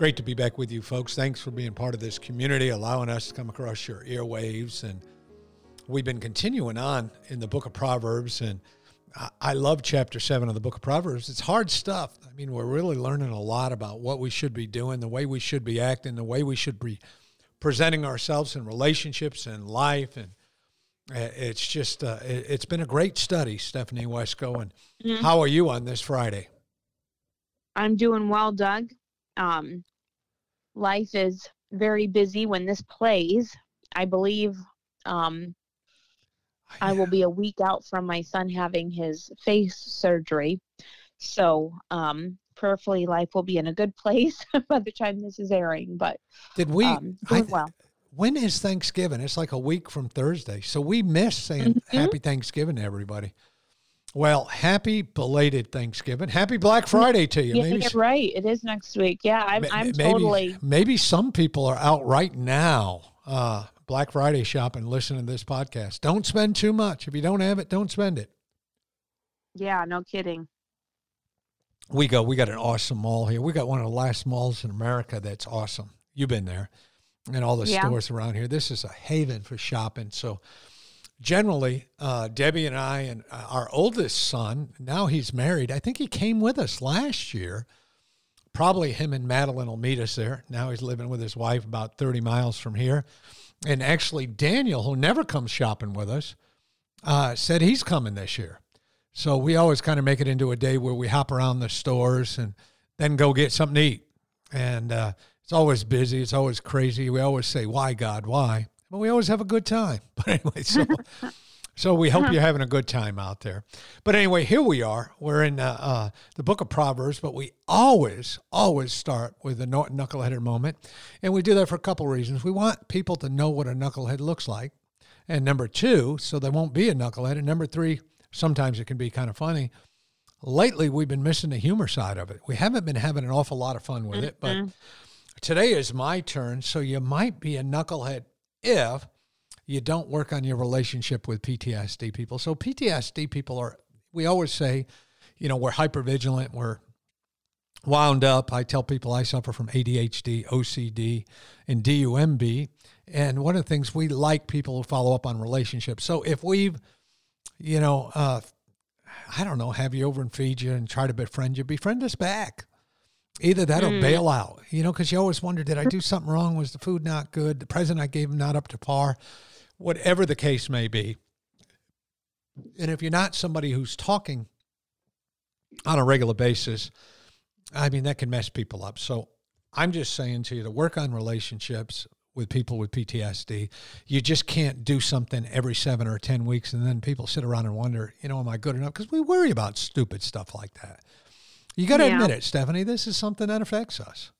Great to be back with you, folks. Thanks for being part of this community, allowing us to come across your airwaves. And we've been continuing on in the book of Proverbs. And I love chapter seven of the book of Proverbs. It's hard stuff. I mean, we're really learning a lot about what we should be doing, the way we should be acting, the way we should be presenting ourselves in relationships and life. And uh, it's just, uh, it's been a great study, Stephanie Wesco. And mm-hmm. how are you on this Friday? I'm doing well, Doug. Um, life is very busy when this plays. I believe um, yeah. I will be a week out from my son having his face surgery. So, um, prayerfully, life will be in a good place by the time this is airing. But did we? Um, I, well. When is Thanksgiving? It's like a week from Thursday. So we miss saying mm-hmm. Happy Thanksgiving to everybody. Well, happy belated Thanksgiving. Happy Black Friday to you. Yeah, maybe, you're right. It is next week. Yeah, I'm, I'm maybe, totally. Maybe some people are out right now, uh, Black Friday shopping, listening to this podcast. Don't spend too much. If you don't have it, don't spend it. Yeah, no kidding. We go. We got an awesome mall here. We got one of the last malls in America that's awesome. You've been there, and all the yeah. stores around here. This is a haven for shopping. So generally, uh, Debbie and I and uh, our oldest son, now he's married. I think he came with us last year. Probably him and Madeline will meet us there. Now he's living with his wife about 30 miles from here. And actually, Daniel, who never comes shopping with us, uh, said he's coming this year. So we always kind of make it into a day where we hop around the stores and then go get something to eat. And uh, it's always busy. It's always crazy. We always say, Why, God, why? But we always have a good time. But anyway, so so we hope you're having a good time out there. But anyway, here we are. We're in uh, uh, the book of Proverbs, but we always, always start with the knuckleheaded moment, and we do that for a couple of reasons. We want people to know what a knucklehead looks like, and number two, so they won't be a knucklehead, and number three, sometimes it can be kind of funny. Lately, we've been missing the humor side of it. We haven't been having an awful lot of fun with it, but today is my turn, so you might be a knucklehead if you don't work on your relationship with PTSD people. So PTSD people are, we always say, you know, we're hyper vigilant, we're wound up. I tell people I suffer from ADHD, OCD, and DUMB. And one of the things we like people who follow up on relationships. So if we've, you know, uh, I don't know, have you over and feed you and try to befriend you, befriend us back. Either that mm. or bail out, you know, because you always wonder, did I do something wrong? Was the food not good? The present I gave him not up to par? Whatever the case may be. And if you're not somebody who's talking on a regular basis, I mean, that can mess people up. So I'm just saying to you to work on relationships with people with PTSD. You just can't do something every seven or 10 weeks and then people sit around and wonder, you know, am I good enough? Because we worry about stupid stuff like that. You got to yeah. admit it, Stephanie. This is something that affects us.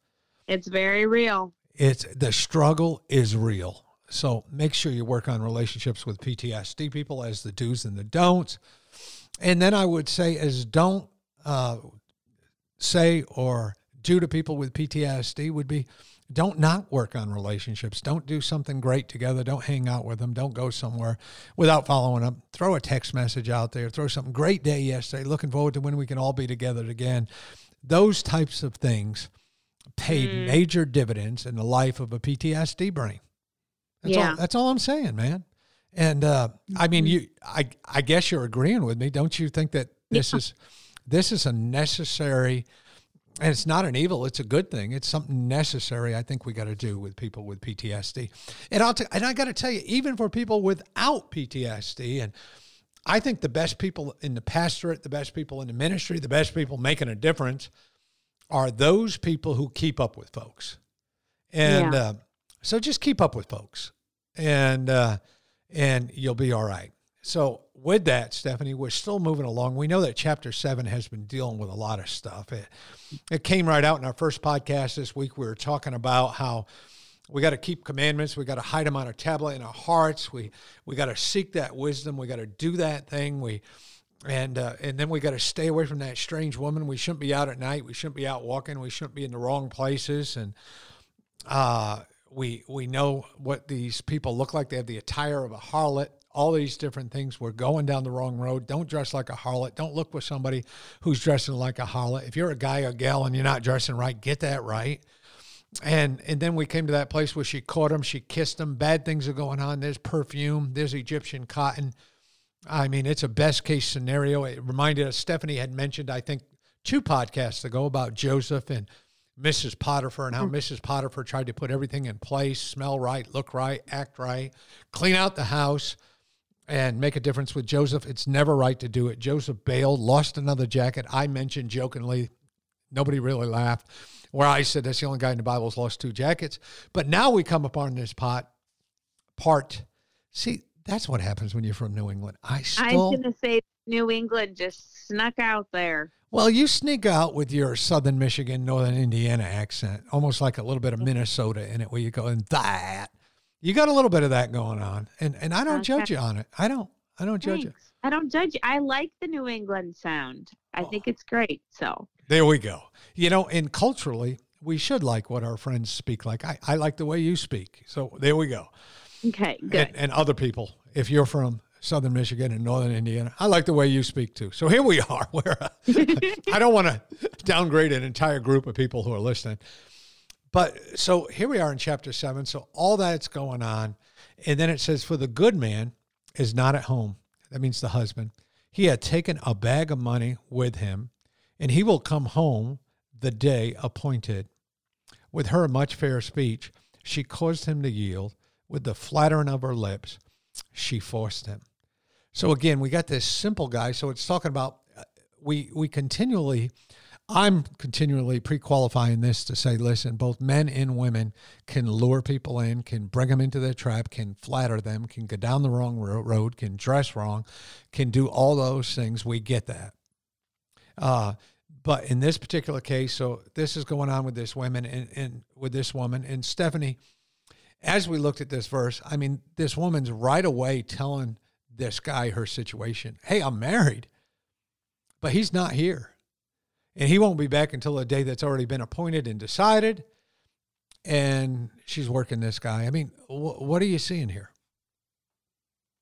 It's very real. It's the struggle is real. So make sure you work on relationships with PTSD people as the do's and the don'ts. And then I would say as don't uh, say or do to people with PTSD would be don't not work on relationships. Don't do something great together. Don't hang out with them. Don't go somewhere without following up. Throw a text message out there. Throw something great day yesterday. Looking forward to when we can all be together again. Those types of things pay mm. major dividends in the life of a PTSD brain. That's yeah. all that's all I'm saying, man. And uh, I mean mm-hmm. you I I guess you're agreeing with me. Don't you think that this yeah. is this is a necessary and it's not an evil it's a good thing it's something necessary i think we got to do with people with ptsd and i'll t- and i got to tell you even for people without ptsd and I think the best people in the pastorate, the best people in the ministry, the best people making a difference are those people who keep up with folks. And yeah. uh, so just keep up with folks and uh, and you'll be all right. So with that, Stephanie, we're still moving along. We know that chapter seven has been dealing with a lot of stuff. It, it came right out in our first podcast this week. We were talking about how we got to keep commandments. We got to hide them on a tablet in our hearts. We we got to seek that wisdom. We got to do that thing. We and uh, and then we got to stay away from that strange woman. We shouldn't be out at night. We shouldn't be out walking. We shouldn't be in the wrong places. And uh, we we know what these people look like. They have the attire of a harlot. All these different things. We're going down the wrong road. Don't dress like a harlot. Don't look with somebody who's dressing like a harlot. If you're a guy or gal and you're not dressing right, get that right and and then we came to that place where she caught him she kissed him bad things are going on there's perfume there's egyptian cotton i mean it's a best case scenario it reminded us stephanie had mentioned i think two podcasts ago about joseph and mrs potiphar and how mm-hmm. mrs potiphar tried to put everything in place smell right look right act right clean out the house and make a difference with joseph it's never right to do it joseph bailed lost another jacket i mentioned jokingly nobody really laughed where I said that's the only guy in the Bible who's lost two jackets. But now we come upon this pot part. See, that's what happens when you're from New England. I still, I was going to say New England just snuck out there. Well, you sneak out with your Southern Michigan, Northern Indiana accent, almost like a little bit of Minnesota in it, where you go and that. You got a little bit of that going on, and and I don't okay. judge you on it. I don't. I don't judge Thanks. you. I don't judge you. I like the New England sound. I oh. think it's great. So there we go. You know, and culturally, we should like what our friends speak like. I, I like the way you speak. So there we go. Okay, good. And, and other people, if you're from Southern Michigan and Northern Indiana, I like the way you speak too. So here we are. Where uh, I don't want to downgrade an entire group of people who are listening. But so here we are in chapter seven. So all that's going on. And then it says, For the good man is not at home. That means the husband. He had taken a bag of money with him and he will come home the day appointed. With her much fair speech, she caused him to yield. With the flattering of her lips, she forced him. So again, we got this simple guy. So it's talking about uh, we we continually I'm continually pre-qualifying this to say, listen, both men and women can lure people in, can bring them into their trap, can flatter them, can go down the wrong road, can dress wrong, can do all those things. We get that. Uh, but in this particular case, so this is going on with this woman and, and with this woman and Stephanie. As we looked at this verse, I mean, this woman's right away telling this guy her situation. Hey, I'm married, but he's not here, and he won't be back until a day that's already been appointed and decided. And she's working this guy. I mean, wh- what are you seeing here?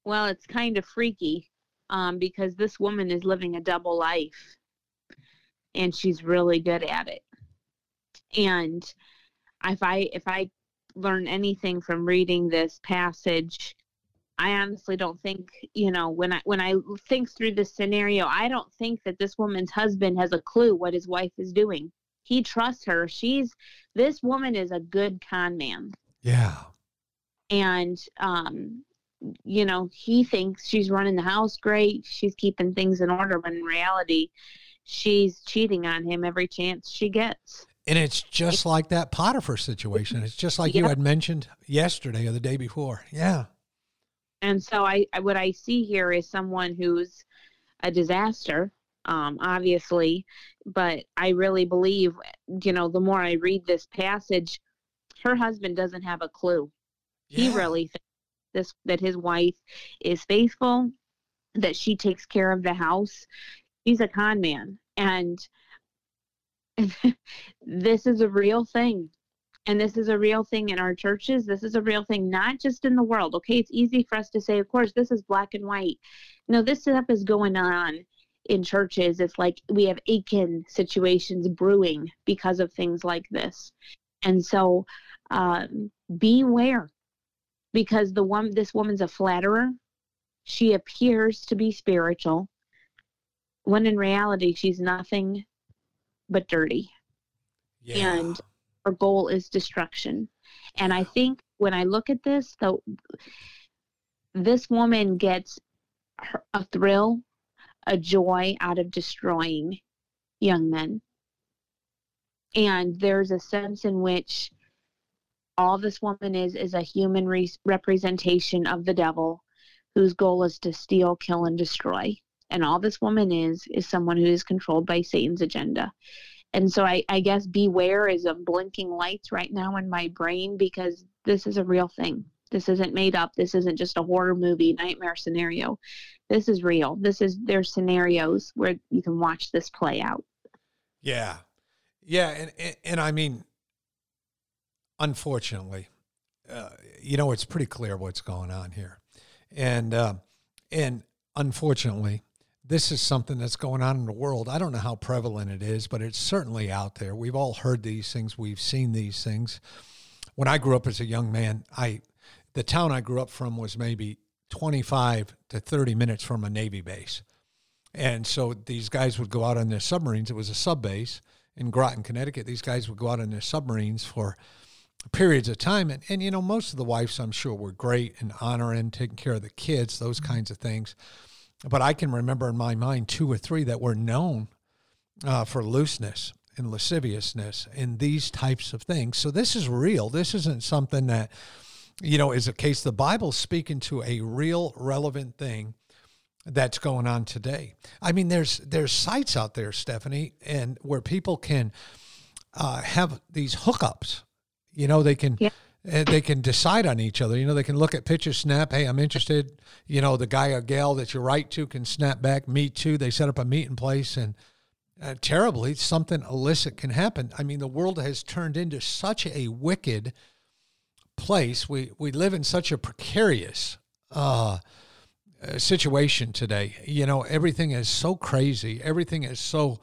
Well, it's kind of freaky um, because this woman is living a double life and she's really good at it. And if I if I learn anything from reading this passage, I honestly don't think, you know, when I when I think through this scenario, I don't think that this woman's husband has a clue what his wife is doing. He trusts her. She's this woman is a good con man. Yeah. And um you know, he thinks she's running the house great, she's keeping things in order, but in reality, she's cheating on him every chance she gets. And it's just like that Potiphar situation. It's just like you had mentioned yesterday or the day before. Yeah. And so I, what I see here is someone who's a disaster, um, obviously, but I really believe, you know, the more I read this passage, her husband doesn't have a clue. Yeah. He really thinks this that his wife is faithful, that she takes care of the house he's a con man and this is a real thing and this is a real thing in our churches. This is a real thing not just in the world okay? It's easy for us to say of course this is black and white. No this stuff is going on in churches. It's like we have Achan situations brewing because of things like this. And so um, beware because the one this woman's a flatterer. She appears to be spiritual when in reality she's nothing but dirty. Yeah. and her goal is destruction and i think when i look at this though this woman gets a thrill, a joy out of destroying young men. And there's a sense in which all this woman is is a human re- representation of the devil whose goal is to steal, kill, and destroy. And all this woman is is someone who is controlled by Satan's agenda. And so I, I guess beware is a blinking lights right now in my brain because this is a real thing. This isn't made up. This isn't just a horror movie nightmare scenario. This is real. This is there's scenarios where you can watch this play out. Yeah. Yeah, and and, and I mean unfortunately, uh, you know, it's pretty clear what's going on here. And uh, and unfortunately, this is something that's going on in the world. I don't know how prevalent it is, but it's certainly out there. We've all heard these things. We've seen these things. When I grew up as a young man, I the town I grew up from was maybe 25 to 30 minutes from a Navy base. And so these guys would go out on their submarines. It was a sub base in Groton, Connecticut. These guys would go out on their submarines for periods of time. And, and, you know, most of the wives, I'm sure, were great and honoring, taking care of the kids, those kinds of things. But I can remember in my mind two or three that were known uh, for looseness and lasciviousness and these types of things. So this is real. This isn't something that, you know, is a case. The Bible's speaking to a real relevant thing that's going on today. I mean, there's there's sites out there, Stephanie, and where people can uh, have these hookups. You know, they can yeah. Uh, they can decide on each other. You know, they can look at pictures, snap. Hey, I'm interested. You know, the guy or gal that you write to can snap back. Me too. They set up a meeting place, and uh, terribly, something illicit can happen. I mean, the world has turned into such a wicked place. We we live in such a precarious uh situation today. You know, everything is so crazy. Everything is so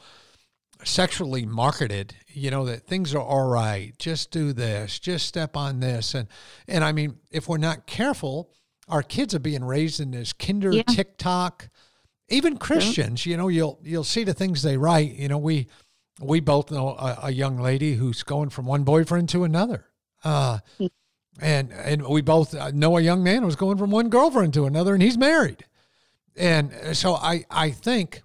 sexually marketed, you know, that things are all right, just do this, just step on this. And and I mean, if we're not careful, our kids are being raised in this kinder yeah. TikTok. Even Christians, you know, you'll you'll see the things they write. You know, we we both know a, a young lady who's going from one boyfriend to another. Uh, hmm. and and we both know a young man who's going from one girlfriend to another, and he's married. And so I I think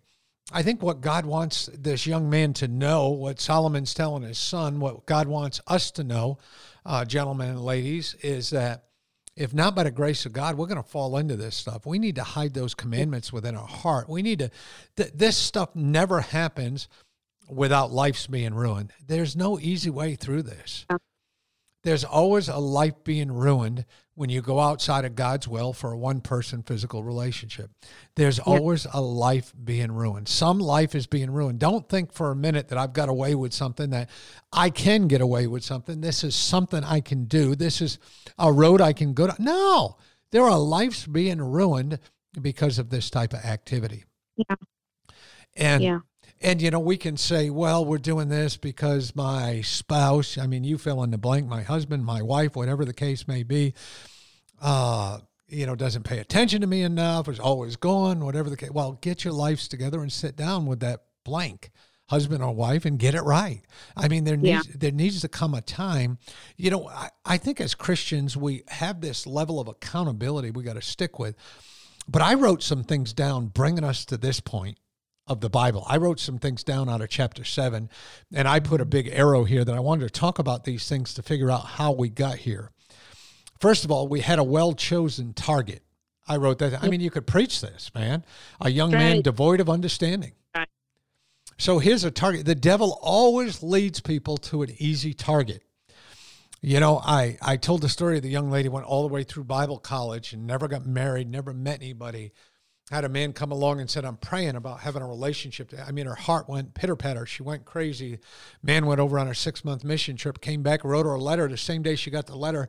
I think what God wants this young man to know, what Solomon's telling his son, what God wants us to know, uh, gentlemen and ladies, is that if not by the grace of God, we're going to fall into this stuff. We need to hide those commandments within our heart. We need to, th- this stuff never happens without lives being ruined. There's no easy way through this. There's always a life being ruined when you go outside of God's will for a one person physical relationship. There's yeah. always a life being ruined. Some life is being ruined. Don't think for a minute that I've got away with something, that I can get away with something. This is something I can do. This is a road I can go to. No, there are lives being ruined because of this type of activity. Yeah. And yeah. And you know, we can say, well, we're doing this because my spouse, I mean, you fill in the blank, my husband, my wife, whatever the case may be, uh, you know, doesn't pay attention to me enough, is always gone, whatever the case. Well, get your lives together and sit down with that blank husband or wife and get it right. I mean, there needs there needs to come a time. You know, I, I think as Christians we have this level of accountability we got to stick with. But I wrote some things down bringing us to this point of the Bible. I wrote some things down out of chapter seven, and I put a big arrow here that I wanted to talk about these things to figure out how we got here. First of all, we had a well chosen target. I wrote that. I mean, you could preach this, man. A young right. man devoid of understanding. Right. So here's a target. The devil always leads people to an easy target. You know, I, I told the story of the young lady went all the way through Bible college and never got married, never met anybody. Had a man come along and said, I'm praying about having a relationship. I mean, her heart went pitter patter. She went crazy. Man went over on her six month mission trip, came back, wrote her a letter. The same day she got the letter,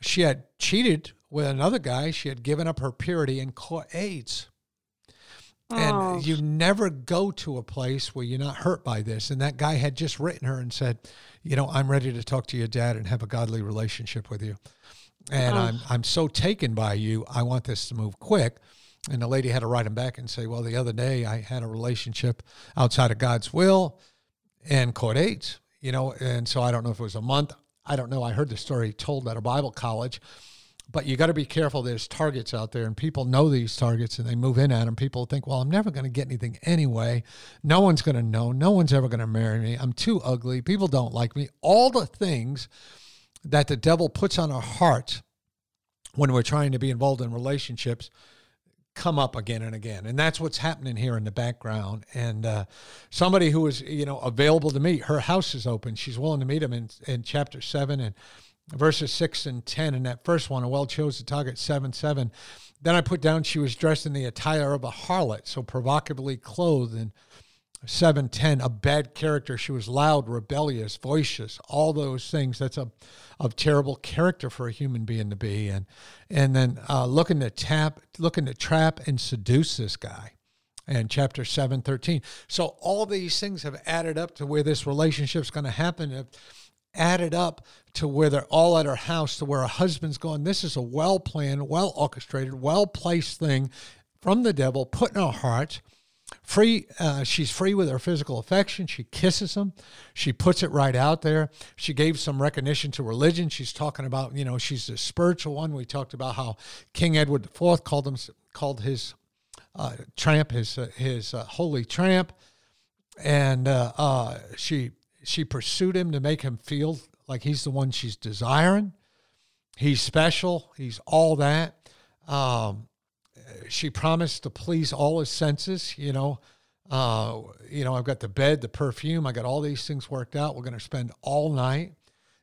she had cheated with another guy. She had given up her purity and caught AIDS. Oh. And you never go to a place where you're not hurt by this. And that guy had just written her and said, You know, I'm ready to talk to your dad and have a godly relationship with you. And oh. I'm, I'm so taken by you. I want this to move quick. And the lady had to write him back and say, Well, the other day I had a relationship outside of God's will and caught AIDS, you know, and so I don't know if it was a month. I don't know. I heard the story told at a Bible college, but you got to be careful. There's targets out there, and people know these targets, and they move in at them. People think, "Well, I'm never going to get anything anyway. No one's going to know. No one's ever going to marry me. I'm too ugly. People don't like me." All the things that the devil puts on our hearts when we're trying to be involved in relationships come up again and again. And that's what's happening here in the background. And uh, somebody who is you know available to meet her house is open. She's willing to meet him in, in chapter 7 and verses 6 and 10 in that first one, a well chose to target 7 7. Then I put down she was dressed in the attire of a harlot, so provocatively clothed in 710, a bad character. She was loud, rebellious, voicious, all those things. That's a of terrible character for a human being to be. And and then uh, looking to tap, looking to trap and seduce this guy. And chapter 7, 13. So all these things have added up to where this relationship's going to happen added up to where they're all at her house to where her husband's going this is a well planned well orchestrated well placed thing from the devil put in her heart free uh, she's free with her physical affection she kisses him she puts it right out there she gave some recognition to religion she's talking about you know she's a spiritual one we talked about how king edward iv called him called his uh, tramp his uh, his uh, holy tramp and uh, uh, she she pursued him to make him feel like he's the one she's desiring. He's special. He's all that. Um, she promised to please all his senses. You know, uh, you know, I've got the bed, the perfume. I got all these things worked out. We're going to spend all night.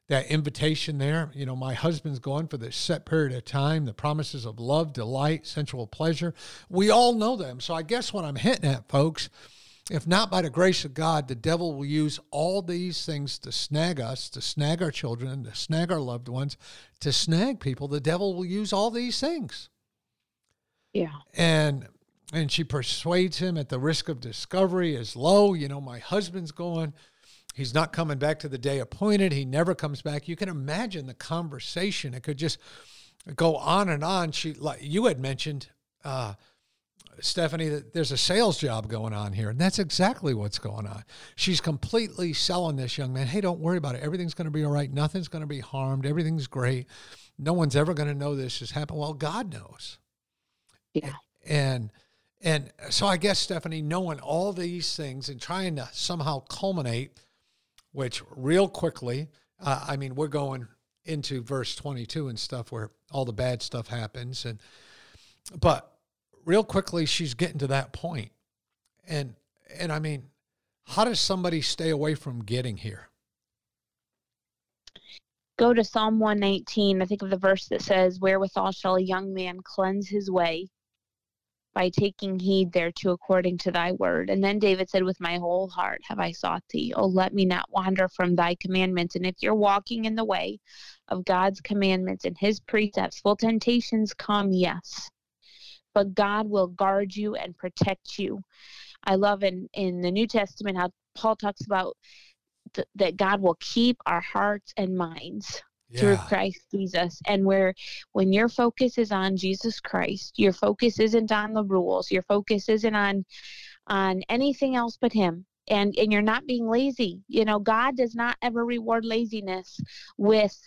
That invitation there, you know, my husband's going for this set period of time. The promises of love, delight, sensual pleasure. We all know them. So I guess what I'm hitting at, folks, if not by the grace of God, the devil will use all these things to snag us, to snag our children, to snag our loved ones, to snag people. The devil will use all these things. Yeah. And and she persuades him at the risk of discovery is low. You know, my husband's going. He's not coming back to the day appointed. He never comes back. You can imagine the conversation. It could just go on and on. She, like you had mentioned, uh, Stephanie, that there's a sales job going on here. And that's exactly what's going on. She's completely selling this young man. Hey, don't worry about it. Everything's going to be all right. Nothing's going to be harmed. Everything's great. No one's ever going to know this has happened. Well, God knows. Yeah. And and so I guess Stephanie, knowing all these things and trying to somehow culminate, which real quickly, uh, I mean, we're going into verse 22 and stuff where all the bad stuff happens and but real quickly she's getting to that point. And and i mean how does somebody stay away from getting here? Go to psalm 119 i think of the verse that says wherewithal shall a young man cleanse his way by taking heed thereto according to thy word. And then david said with my whole heart have i sought thee. Oh let me not wander from thy commandments. And if you're walking in the way of god's commandments and his precepts will temptations come yes. But God will guard you and protect you. I love in, in the New Testament how Paul talks about th- that God will keep our hearts and minds yeah. through Christ Jesus. And where when your focus is on Jesus Christ, your focus isn't on the rules, your focus isn't on on anything else but him. And and you're not being lazy. You know, God does not ever reward laziness with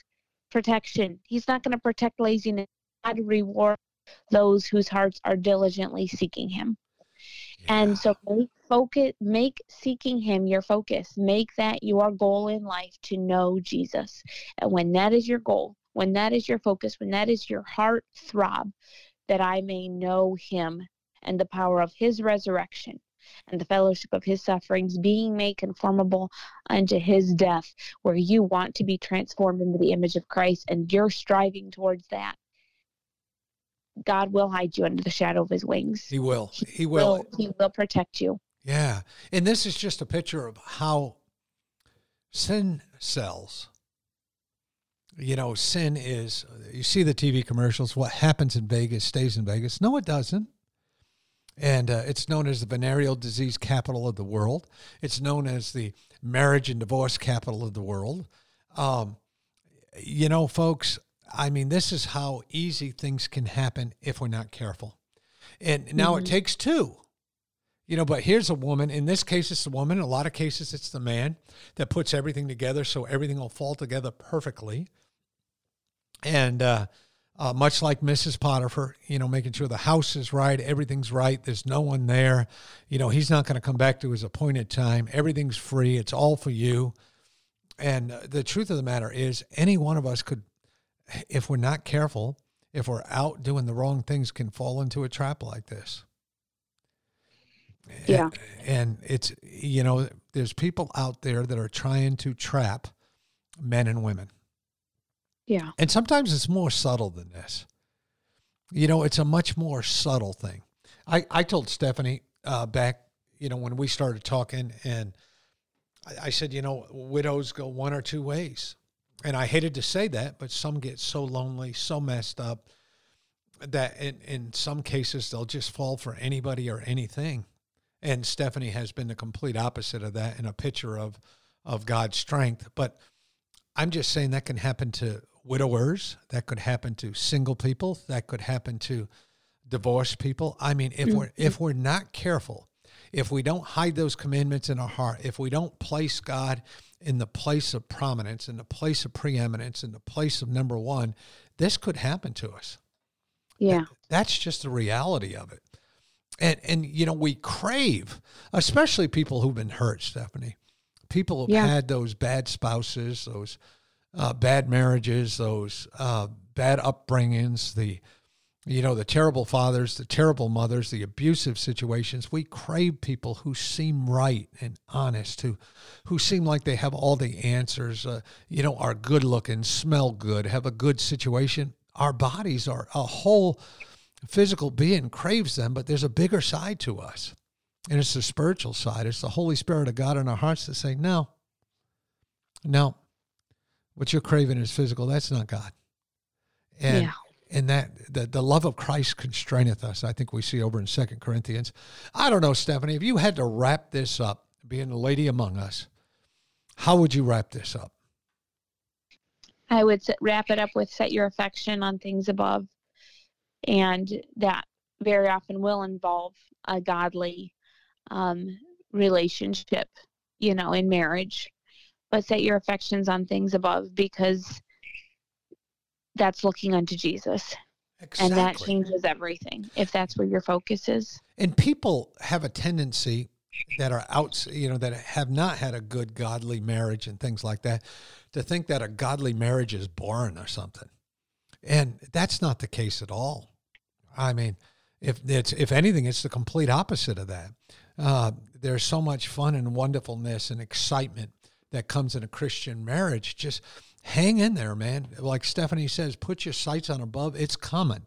protection. He's not going to protect laziness. God reward those whose hearts are diligently seeking him. Yeah. And so make focus make seeking him your focus. Make that your goal in life to know Jesus. And when that is your goal, when that is your focus, when that is your heart throb, that I may know him and the power of his resurrection and the fellowship of his sufferings, being made conformable unto his death, where you want to be transformed into the image of Christ and you're striving towards that. God will hide you under the shadow of his wings. He will. He, he will. will. He will protect you. Yeah. And this is just a picture of how sin sells. You know, sin is, you see the TV commercials, what happens in Vegas stays in Vegas. No, it doesn't. And uh, it's known as the venereal disease capital of the world. It's known as the marriage and divorce capital of the world. Um, you know, folks, I mean, this is how easy things can happen if we're not careful. And now mm-hmm. it takes two. You know, but here's a woman. In this case, it's the woman. In a lot of cases, it's the man that puts everything together so everything will fall together perfectly. And uh, uh, much like Mrs. Potiphar, you know, making sure the house is right, everything's right, there's no one there. You know, he's not going to come back to his appointed time. Everything's free, it's all for you. And the truth of the matter is, any one of us could, if we're not careful, if we're out doing the wrong things, can fall into a trap like this. Yeah. And, and it's, you know, there's people out there that are trying to trap men and women. Yeah. And sometimes it's more subtle than this. You know, it's a much more subtle thing. I, I told Stephanie uh, back, you know, when we started talking, and I, I said, you know, widows go one or two ways. And I hated to say that, but some get so lonely, so messed up that in, in some cases they'll just fall for anybody or anything. And Stephanie has been the complete opposite of that and a picture of of God's strength. But I'm just saying that can happen to widowers, that could happen to single people, that could happen to divorced people. I mean, if we're if we're not careful, if we don't hide those commandments in our heart, if we don't place God in the place of prominence, in the place of preeminence, in the place of number one, this could happen to us. Yeah. That's just the reality of it. And and you know, we crave, especially people who've been hurt, Stephanie. People who've yeah. had those bad spouses, those uh, bad marriages, those uh, bad upbringings, the you know the terrible fathers, the terrible mothers, the abusive situations. We crave people who seem right and honest, who who seem like they have all the answers. Uh, you know, are good looking, smell good, have a good situation. Our bodies are a whole physical being craves them, but there's a bigger side to us. And it's the spiritual side. It's the Holy Spirit of God in our hearts that say, no, no, what you're craving is physical. That's not God. And yeah. And that the, the love of Christ constraineth us. I think we see over in Second Corinthians. I don't know, Stephanie, if you had to wrap this up, being a lady among us, how would you wrap this up? I would wrap it up with set your affection on things above. And that very often will involve a godly um, relationship, you know, in marriage but set your affections on things above because that's looking unto Jesus. Exactly. And that changes everything if that's where your focus is. And people have a tendency that are out, you know, that have not had a good godly marriage and things like that, to think that a godly marriage is boring or something. And that's not the case at all. I mean, if it's if anything, it's the complete opposite of that. Uh, there's so much fun and wonderfulness and excitement that comes in a Christian marriage. Just hang in there, man. Like Stephanie says, put your sights on above. It's coming.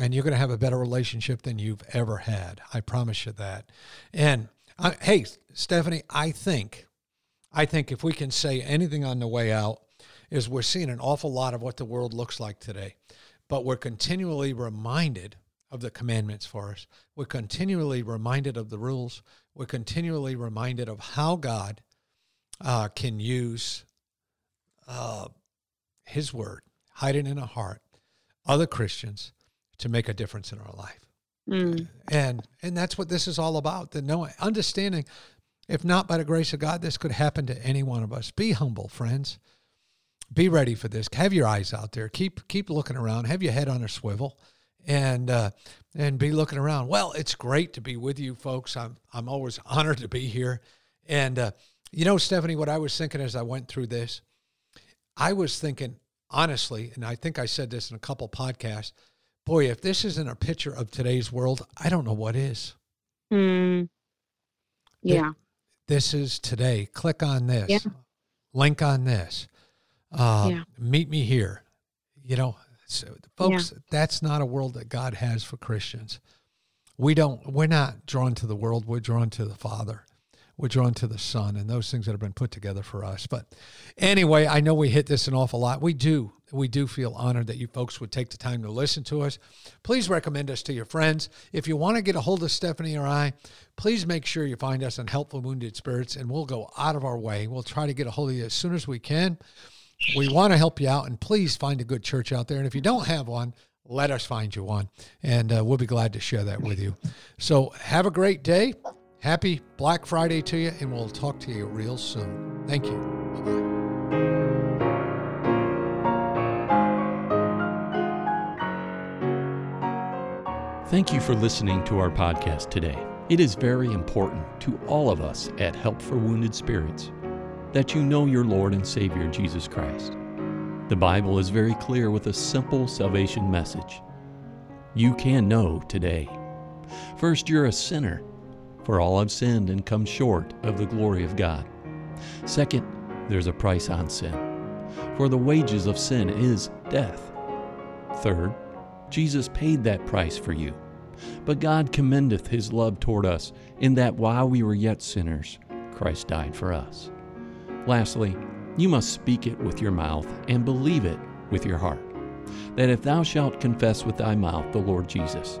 And you're going to have a better relationship than you've ever had. I promise you that. And I, hey, Stephanie, I think, I think if we can say anything on the way out, is we're seeing an awful lot of what the world looks like today, but we're continually reminded of the commandments for us. We're continually reminded of the rules. We're continually reminded of how God uh, can use uh, His Word, hide it in a heart, other Christians, to make a difference in our life. Mm. And and that's what this is all about. The knowing, understanding, if not by the grace of God, this could happen to any one of us. Be humble, friends. Be ready for this. Have your eyes out there. Keep keep looking around. Have your head on a swivel, and uh, and be looking around. Well, it's great to be with you, folks. I'm I'm always honored to be here, and uh, you know, Stephanie, what I was thinking as I went through this, I was thinking, honestly, and I think I said this in a couple podcasts, boy, if this isn't a picture of today's world, I don't know what is. Mm. Yeah. This is today. Click on this. Yeah. Link on this. Uh, yeah. Meet me here. You know, so, folks, yeah. that's not a world that God has for Christians. We don't. We're not drawn to the world. We're drawn to the Father we're drawn to the Son and those things that have been put together for us. But anyway, I know we hit this an awful lot. We do. We do feel honored that you folks would take the time to listen to us. Please recommend us to your friends. If you want to get a hold of Stephanie or I, please make sure you find us on Help for Wounded Spirits and we'll go out of our way. We'll try to get a hold of you as soon as we can. We want to help you out and please find a good church out there. And if you don't have one, let us find you one and uh, we'll be glad to share that with you. So have a great day. Happy Black Friday to you, and we'll talk to you real soon. Thank you. Bye bye. Thank you for listening to our podcast today. It is very important to all of us at Help for Wounded Spirits that you know your Lord and Savior Jesus Christ. The Bible is very clear with a simple salvation message. You can know today. First, you're a sinner, for all have sinned and come short of the glory of God. Second, there's a price on sin, for the wages of sin is death. Third, Jesus paid that price for you. But God commendeth his love toward us, in that while we were yet sinners, Christ died for us. Lastly, you must speak it with your mouth and believe it with your heart. That if thou shalt confess with thy mouth the Lord Jesus,